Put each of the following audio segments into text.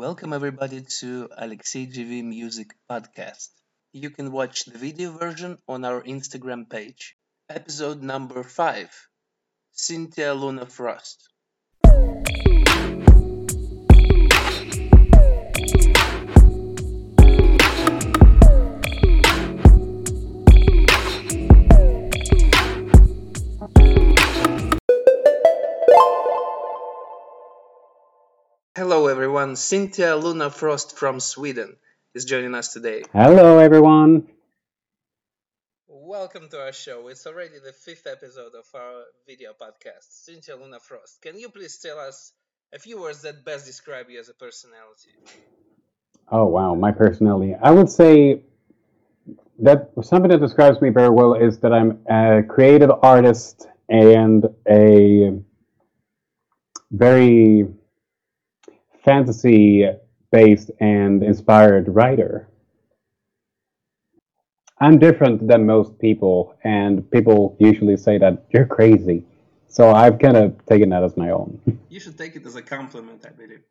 Welcome everybody to Alexey GV Music Podcast. You can watch the video version on our Instagram page. Episode number 5 Cynthia Luna Frost. Hello everyone, Cynthia Luna Frost from Sweden is joining us today. Hello, everyone. Welcome to our show. It's already the fifth episode of our video podcast. Cynthia Luna Frost, can you please tell us a few words that best describe you as a personality? Oh, wow, my personality. I would say that something that describes me very well is that I'm a creative artist and a very fantasy based and inspired writer. I'm different than most people, and people usually say that you're crazy. So I've kind of taken that as my own. You should take it as a compliment, I believe.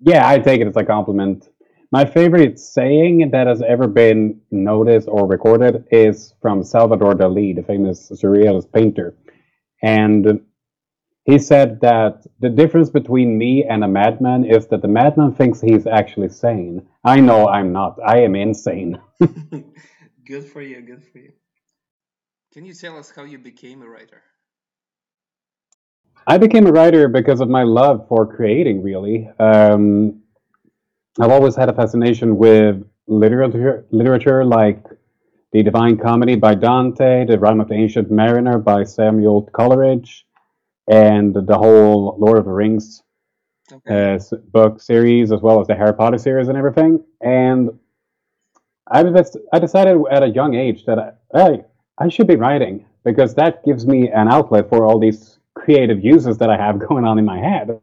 yeah, I take it as a compliment. My favorite saying that has ever been noticed or recorded is from Salvador Dali, the famous surrealist painter. And he said that the difference between me and a madman is that the madman thinks he's actually sane. I know I'm not. I am insane. good for you, good for you. Can you tell us how you became a writer? I became a writer because of my love for creating, really. Um, I've always had a fascination with literature, literature like The Divine Comedy by Dante, The Rime of the Ancient Mariner by Samuel Coleridge, and the whole Lord of the Rings Okay. uh, book series, as well as the Harry Potter series and everything. And I, just, I decided at a young age that I, hey, I should be writing because that gives me an outlet for all these creative uses that I have going on in my head.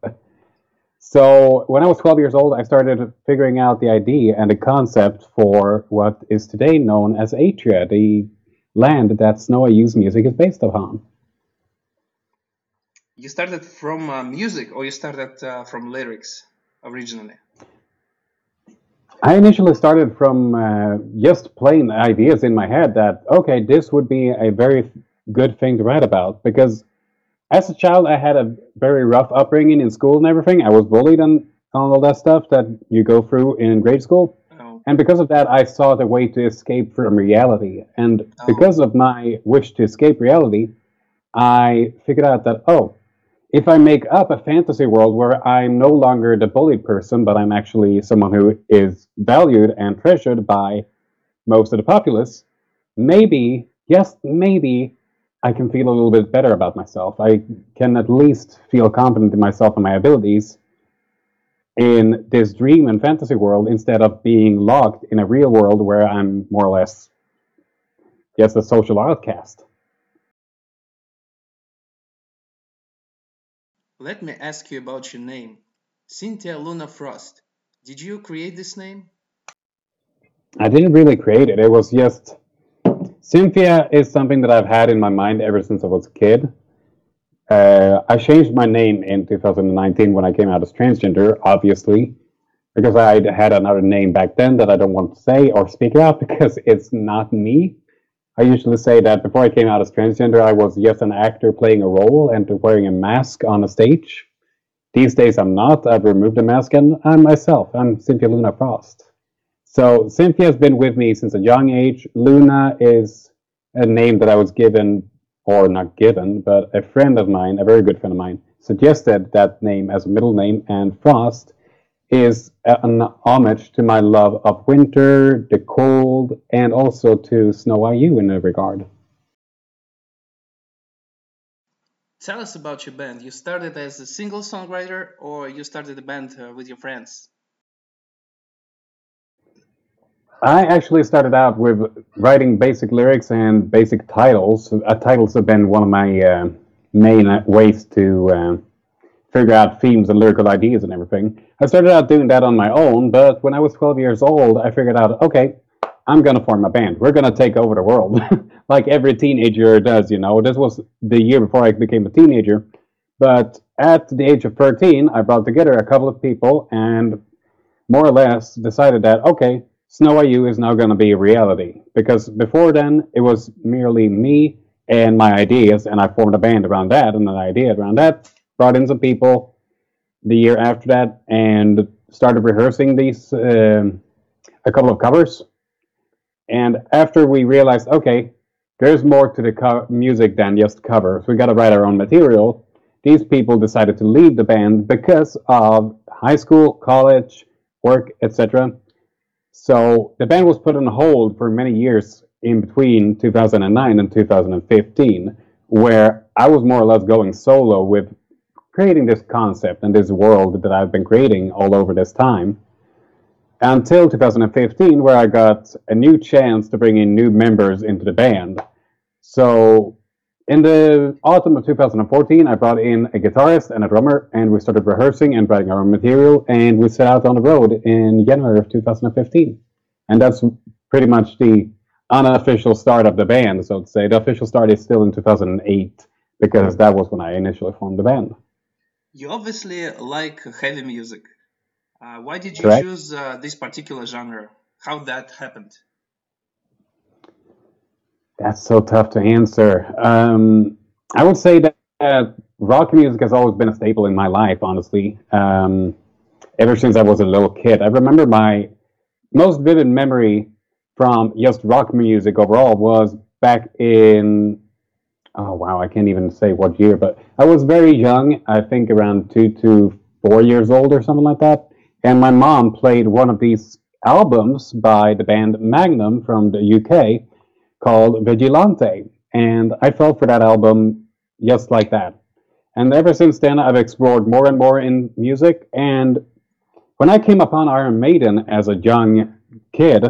So when I was 12 years old, I started figuring out the idea and the concept for what is today known as Atria, the land that Snow IU music is based upon. You started from uh, music or you started uh, from lyrics originally? I initially started from uh, just plain ideas in my head that, okay, this would be a very good thing to write about. Because as a child, I had a very rough upbringing in school and everything. I was bullied and all that stuff that you go through in grade school. Oh, And because of that, I sought the way to escape from reality. And Oh. because of my wish to escape reality, I figured out that, oh, if I make up a fantasy world where I'm no longer the bullied person, but I'm actually someone who is valued and treasured by most of the populace, maybe, yes, maybe, I can feel a little bit better about myself. I can at least feel confident in myself and my abilities in this dream and fantasy world instead of being locked in a real world where I'm more or less just a social outcast. Let me ask you about your name. Cynthia Luna Frost. Did you create this name? I didn't really create it. It was just Cynthia is something that I've had in my mind ever since I was a kid. Uh, I changed my name in 2019 when I came out as transgender, obviously, because I had another name back then that I don't want to say or speak about because it's not me. I usually say that before I came out as transgender, I was just an actor playing a role and wearing a mask on a stage. These days, I'm not. I've removed the mask and I'm myself. I'm Cynthia Luna Frost. So Cynthia has been with me since a young age. Luna is a name that I was given, or not given, but a friend of mine, a very good friend of mine, suggested that name as a middle name, and Frost is an homage to my love of winter, the cold, and also to Snow IU in a regard. Tell us about your band. You started as a single songwriter or you started a band uh, with your friends? I actually started out with writing basic lyrics and basic titles. Uh, titles have been one of my uh, main ways to uh, figure out themes and lyrical ideas and everything. I started out doing that on my own, but when I was 12 years old, I figured out, okay, I'm gonna form a band. We're gonna take over the world, like every teenager does. You know, this was the year before I became a teenager, but at the age of 13, I brought together a couple of people and more or less decided that okay, Snow IU is now to be a reality because before then it was merely me and my ideas, and I formed a band around that and an idea around that. Brought in some people the year after that and started rehearsing these um a couple of covers. And after we realized, okay, there's more to the co- music than just covers. We got to write our own material. These people decided to leave the band because of high school, college, work, etc. So the band was put on hold for many years in between 2009 and 2015, where I was more or less going solo with creating this concept and this world that I've been creating all over this time until 2015, where I got a new chance to bring in new members into the band. So, in the autumn of 2014, I brought in a guitarist and a drummer, and we started rehearsing and writing our own material, and we set out on the road in January of 2015. And that's pretty much the unofficial start of the band, so to say. The official start is still in 2008, because that was when I initially formed the band. You obviously like heavy music. Uh, why did you Correct. choose uh, this particular genre? How that happened? That's so tough to answer. Um, I would say that uh, rock music has always been a staple in my life, honestly. Um, ever since I was a little kid. I remember my most vivid memory from just rock music overall was back in, oh wow, I can't even say what year, but I was very young, I think around two to four years old or something like that. And my mom played one of these albums by the band Magnum from the UK called Vigilante. And I fell for that album just like that. And ever since then, I've explored more and more in music. And when I came upon Iron Maiden as a young kid,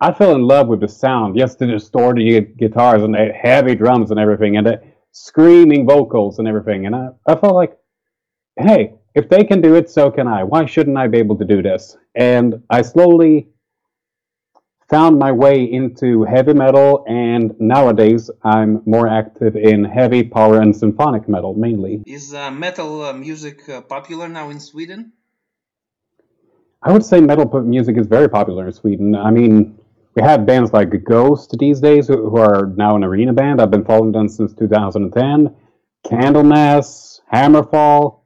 I fell in love with the sound, just the distorted guitars and the heavy drums and everything, and the screaming vocals and everything. And I, I felt like, hey, if they can do it, so can I. Why shouldn't I be able to do this? And I slowly found my way into heavy metal, and nowadays I'm more active in heavy power and symphonic metal mainly. Is uh, metal uh, music uh, popular now in Sweden? I would say metal music is very popular in Sweden. I mean, we have bands like Ghost these days who, who are now an arena band. I've been following them since 2010. Candlemass, Hammerfall,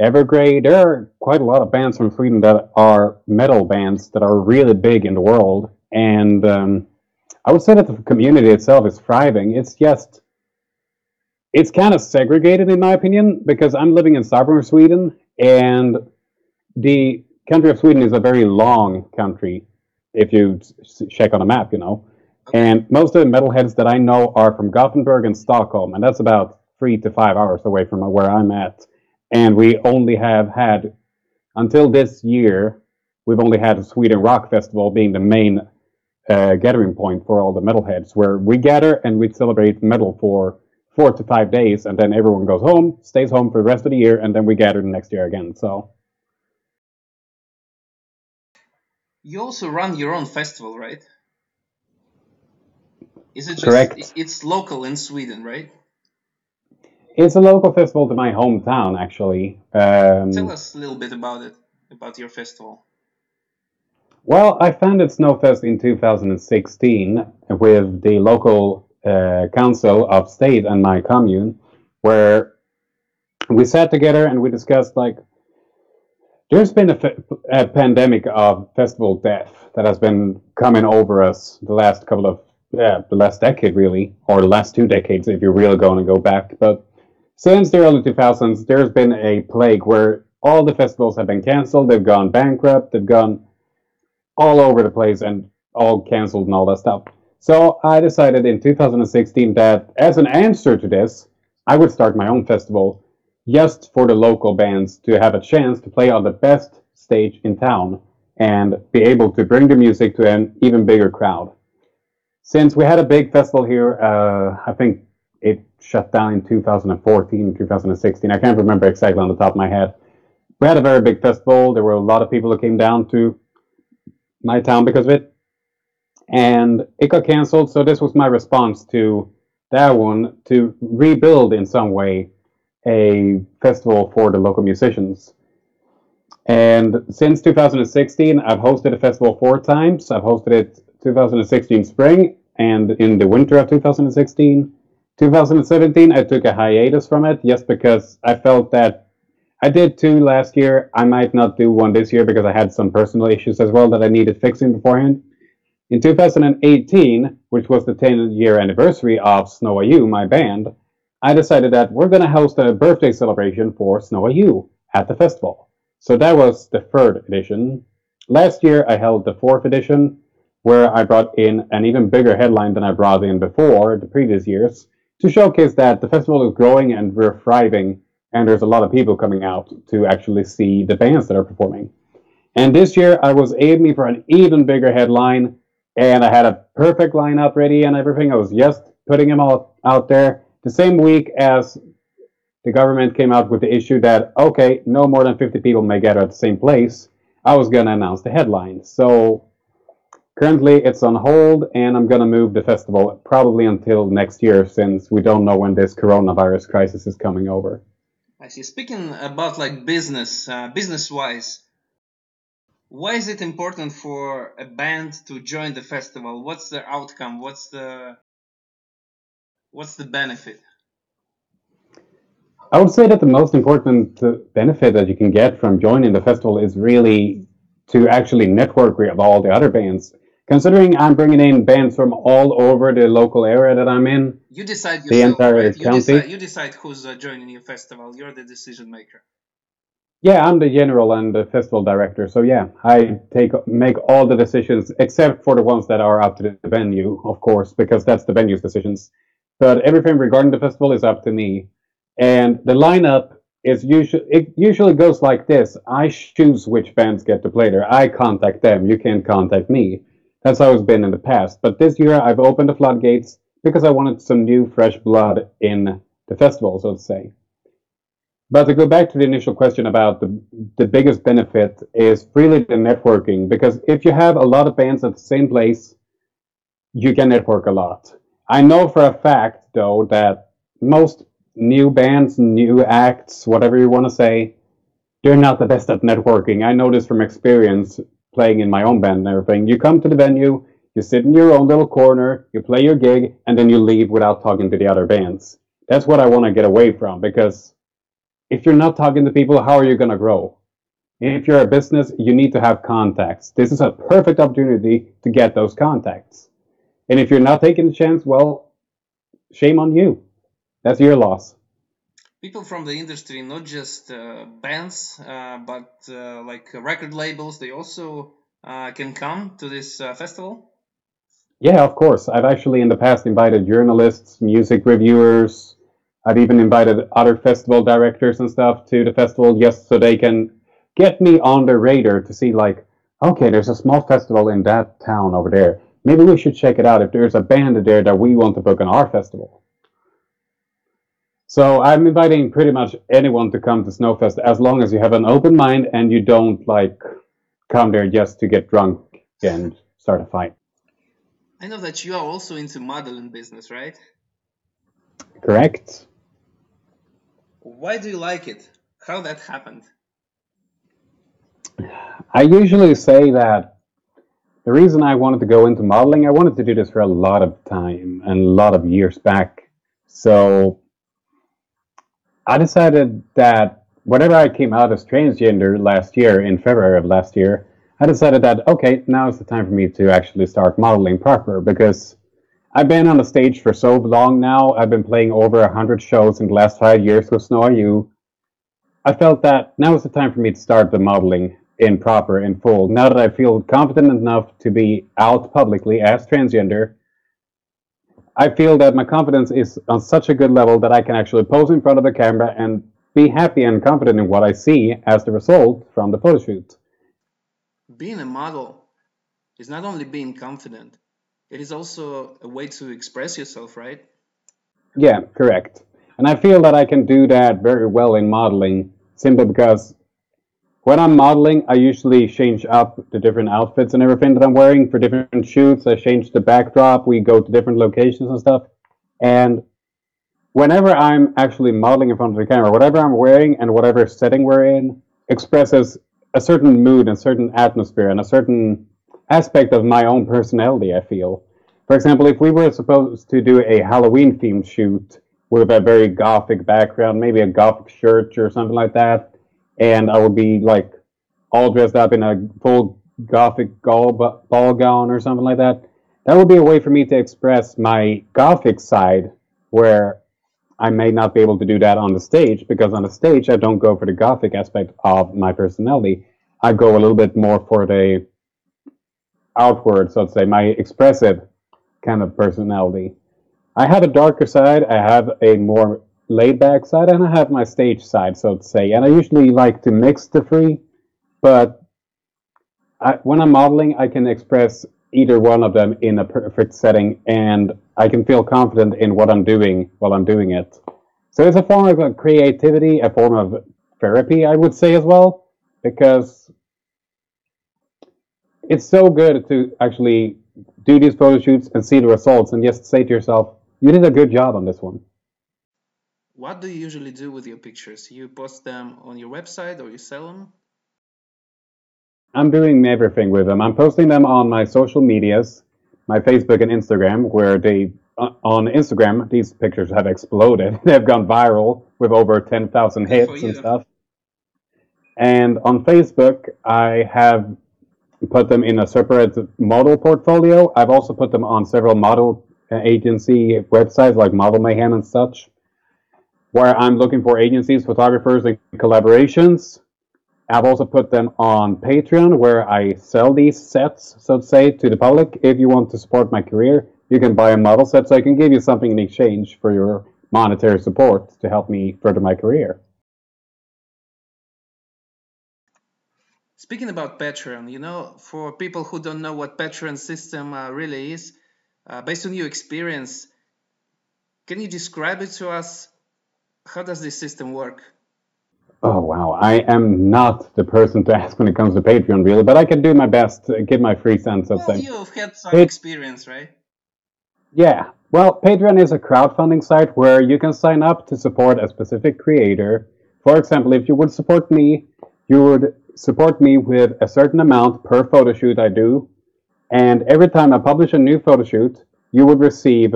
Evergrey. There are quite a lot of bands from Sweden that are metal bands that are really big in the world. And um, I would say that the community itself is thriving. It's just, it's kind of segregated in my opinion because I'm living in southern Sweden and the country of Sweden is a very long country if you check on a map, you know. And most of the metalheads that I know are from Gothenburg and Stockholm, and that's about three to five hours away from where I'm at. And we only have had, until this year, we've only had Sweden Rock Festival being the main uh, gathering point for all the metalheads, where we gather and we celebrate metal for four to five days, and then everyone goes home, stays home for the rest of the year, and then we gather the next year again. So. You also run your own festival, right? Is it just Correct. it's local in Sweden, right? It's a local festival to my hometown, actually. Um, Tell us a little bit about it, about your festival. well, I founded Snowfest in 2016 with the local uh, council of state and my commune, where we sat together and we discussed like there's been a, pandemic of festival death that has been coming over us the last couple of yeah the last decade really or the last two decades if you're really going to go back. But since the early 2000s there's been a plague where all the festivals have been canceled they've gone bankrupt they've gone all over the place and all canceled and all that stuff. So i decided in 2016 that as an answer to this i would start my own festival just for the local bands to have a chance to play on the best stage in town and be able to bring the music to an even bigger crowd. Since we had a big festival here, uh, I think it shut down in 2014, 2016. I can't remember exactly on the top of my head. We had a very big festival. There were a lot of people who came down to my town because of it. And it got canceled. So this was my response to that one to rebuild in some way a festival for the local musicians. And since 2016, I've hosted a festival four times. I've hosted it 2016 spring and in the winter of 2016. 2017, I took a hiatus from it just because I felt that I did two last year. I might not do one this year because I had some personal issues as well that I needed fixing beforehand. In 2018, which was the 10 year anniversary of Snow IU, my band, I decided that we're going to host a birthday celebration for Snow IU at the festival. So that was the third edition. Last year, I held the fourth edition, where I brought in an even bigger headline than I brought in before the previous years to showcase that the festival is growing and we're thriving, and there's a lot of people coming out to actually see the bands that are performing. And this year, I was aiming for an even bigger headline, and I had a perfect lineup ready and everything. I was just putting them all out there the same week as the government came out with the issue that okay, no more than 50 people may gather at the same place. I was gonna announce the headline. So currently it's on hold, and I'm gonna move the festival probably until next year, since we don't know when this coronavirus crisis is coming over. I see. Speaking about like business, uh, business wise, why is it important for a band to join the festival? What's the outcome? What's the what's the benefit? I would say that the most important benefit that you can get from joining the festival is really to actually network with all the other bands. Considering I'm bringing in bands from all over the local area that I'm in, You decide yourself, the entire right? You county. decide, you decide who's uh, joining your festival. You're the decision maker. Yeah, I'm the general and the festival director. So yeah, I take make all the decisions except for the ones that are up to the venue, of course, because that's the venue's decisions. But everything regarding the festival is up to me. And the lineup is usually it usually goes like this. I choose which bands get to play there. I contact them. You can't contact me. That's how it's been in the past. But this year I've opened the floodgates because I wanted some new fresh blood in the festival, so to say. But to go back to the initial question about the the biggest benefit is really the networking because if you have a lot of bands at the same place, you can network a lot. I know for a fact though that most new bands, new acts, whatever you want to say, they're not the best at networking. I know this from experience playing in my own band and everything. You come to the venue, you sit in your own little corner, you play your gig, and then you leave without talking to the other bands. That's what I want to get away from because if you're not talking to people, how are you going to grow? If you're a business, you need to have contacts. This is a perfect opportunity to get those contacts. And if you're not taking the chance, well, shame on you. That's your loss. People from the industry, not just uh, bands, uh, but uh, like record labels, they also uh, can come to this uh, festival. Yeah, of course. I've actually in the past invited journalists, music reviewers. I've even invited other festival directors and stuff to the festival just so they can get me on the radar to see, like, okay, there's a small festival in that town over there. Maybe we should check it out if there's a band there that we want to book on our festival. So I'm inviting pretty much anyone to come to Snowfest as long as you have an open mind and you don't like come there just to get drunk and start a fight. I know that you are also into modeling business, right? Correct? Why do you like it? How that happened? I usually say that the reason I wanted to go into modeling, I wanted to do this for a lot of time and a lot of years back. So I decided that whenever I came out as transgender last year, in February of last year, I decided that, okay, now is the time for me to actually start modeling proper because I've been on the stage for so long now. I've been playing over 100 shows in the last five years with Snow. I felt that now is the time for me to start the modeling in proper, in full. Now that I feel confident enough to be out publicly as transgender, I feel that my confidence is on such a good level that I can actually pose in front of the camera and be happy and confident in what I see as the result from the photo shoot. Being a model is not only being confident, it is also a way to express yourself, right? Yeah, correct. And I feel that I can do that very well in modeling simply because when I'm modeling, I usually change up the different outfits and everything that I'm wearing for different shoots. I change the backdrop. We go to different locations and stuff. And whenever I'm actually modeling in front of the camera, whatever I'm wearing and whatever setting we're in expresses a certain mood and certain atmosphere and a certain aspect of my own personality. I feel, for example, if we were supposed to do a Halloween themed shoot with a very gothic background, maybe a gothic shirt or something like that, and I would be like all dressed up in a full gothic ball, ball gown or something like that. That would be a way for me to express my gothic side, where I may not be able to do that on the stage because on the stage I don't go for the gothic aspect of my personality. I go a little bit more for the outward, so to say, my expressive kind of personality. I have a darker side, I have a more laid back side, and I have my stage side, so to say. And I usually like to mix the three, but I, when I'm modeling, I can express either one of them in a perfect setting, and I can feel confident in what I'm doing while I'm doing it. So it's a form of creativity, a form of therapy, I would say as well, because it's so good to actually do these photo shoots and see the results and just say to yourself, you did a good job on this one. What do you usually do with your pictures? You post them on your website or you sell them? I'm doing everything with them. I'm posting them on my social medias, my Facebook and Instagram, where they uh, on Instagram these pictures have exploded. They've gone viral with over 10,000 hits and stuff. And on Facebook, I have put them in a separate model portfolio. I've also put them on several model uh, agency websites like Model Mayhem and such, where I'm looking for agencies, photographers, and collaborations I've also put them on Patreon where I sell these sets, so to say, to the public. If you want to support my career, you can buy a model set so I can give you something in exchange for your monetary support to help me further my career. Speaking about Patreon, you know, for people who don't know what Patreon system uh, really is, uh, based on your experience, can you describe it to us? How does this system work? Oh wow, I am not the person to ask when it comes to Patreon, really, but I can do my best to give my free sense of well, things. You've had some it, experience, right? Yeah. Well, Patreon is a crowdfunding site where you can sign up to support a specific creator. For example, if you would support me, you would support me with a certain amount per photo shoot I do, and every time I publish a new photo shoot, you would receive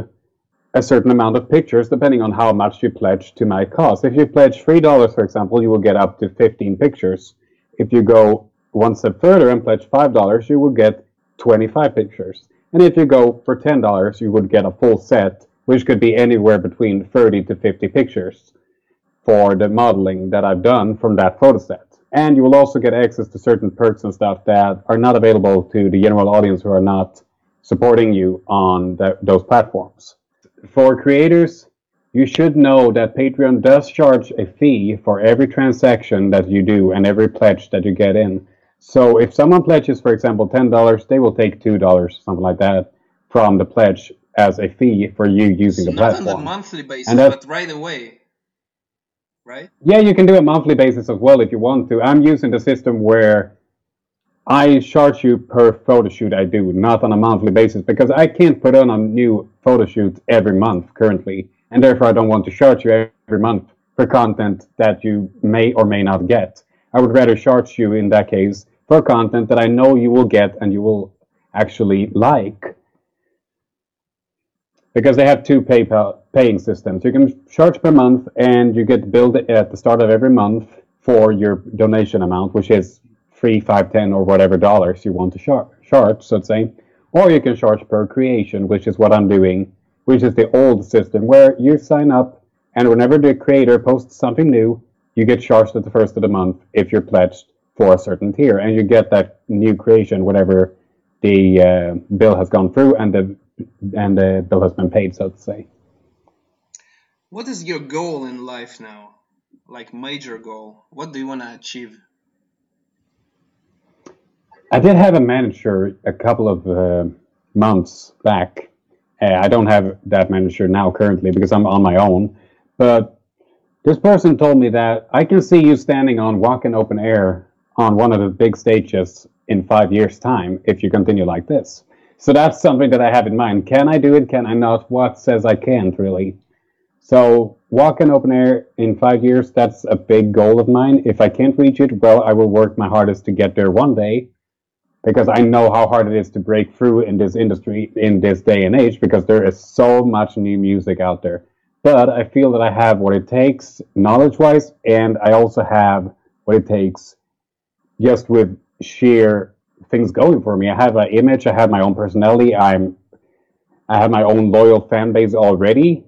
a certain amount of pictures depending on how much you pledge to my cause. If you pledge $3, for example, you will get up to 15 pictures. If you go one step further and pledge $5, you will get 25 pictures. And if you go for $10, you would get a full set, which could be anywhere between 30 to 50 pictures for the modeling that I've done from that photo set. And you will also get access to certain perks and stuff that are not available to the general audience who are not supporting you on those platforms for creators, you should know that Patreon does charge a fee for every transaction that you do and every pledge that you get in. So if someone pledges, for example, $10, they will take $2, something like that, from the pledge as a fee for you using the platform. Not on a monthly basis, but right away. Right? Yeah, you can do a monthly basis as well if you want to. I'm using the system where I charge you per photo shoot I do, not on a monthly basis, because I can't put on a new photo shoot every month currently, and therefore I don't want to charge you every month for content that you may or may not get. I would rather charge you in that case for content that I know you will get and you will actually like. Because they have two PayPal paying systems. You can charge per month and you get billed at the start of every month for your donation amount, which is three, five, ten, or whatever dollars you want to char- charge, so to say. Or you can charge per creation, which is what I'm doing, which is the old system where you sign up and whenever the creator posts something new, you get charged at the first of the month if you're pledged for a certain tier, and you get that new creation whenever the uh, bill has gone through and the and the bill has been paid, so to say. What is your goal in life now? Like major goal? What do you want to achieve? I did have a manager a couple of uh, months back. Uh, I don't have that manager now currently because I'm on my own. But this person told me that I can see you standing on Wacken Open Air on one of the big stages in five years' time if you continue like this. So that's something that I have in mind. Can I do it? Can I not? What says I can't really? So Wacken Open Air in five years, that's a big goal of mine. If I can't reach it, well, I will work my hardest to get there one day because I know how hard it is to break through in this industry in this day and age because there is so much new music out there. But I feel that I have what it takes knowledge wise, and I also have what it takes just with sheer things going for me. I have an image, I have my own personality, I'm I have my own loyal fan base already.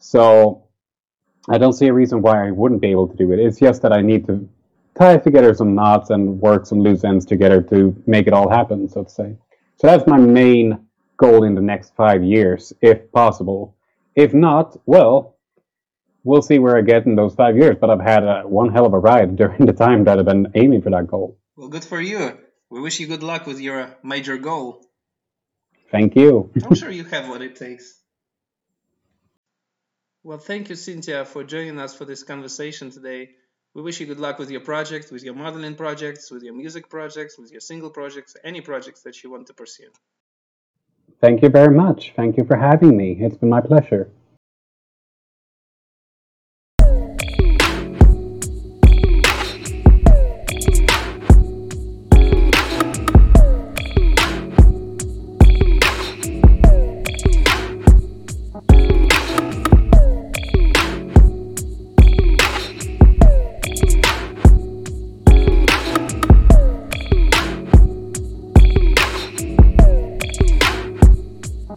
So I don't see a reason why I wouldn't be able to do it. It's just that I need to tie together some knots and work some loose ends together to make it all happen, so to say. So that's my main goal in the next five years, if possible. If not, well, we'll see where I get in those five years. But I've had a, one hell of a ride during the time that I've been aiming for that goal. Well, good for you. We wish you good luck with your uh, major goal. Thank you. I'm sure you have what it takes. Well, thank you, Cynthia, for joining us for this conversation today. We wish you good luck with your projects, with your modeling projects, with your music projects, with your single projects, any projects that you want to pursue. Thank you very much. Thank you for having me. It's been my pleasure.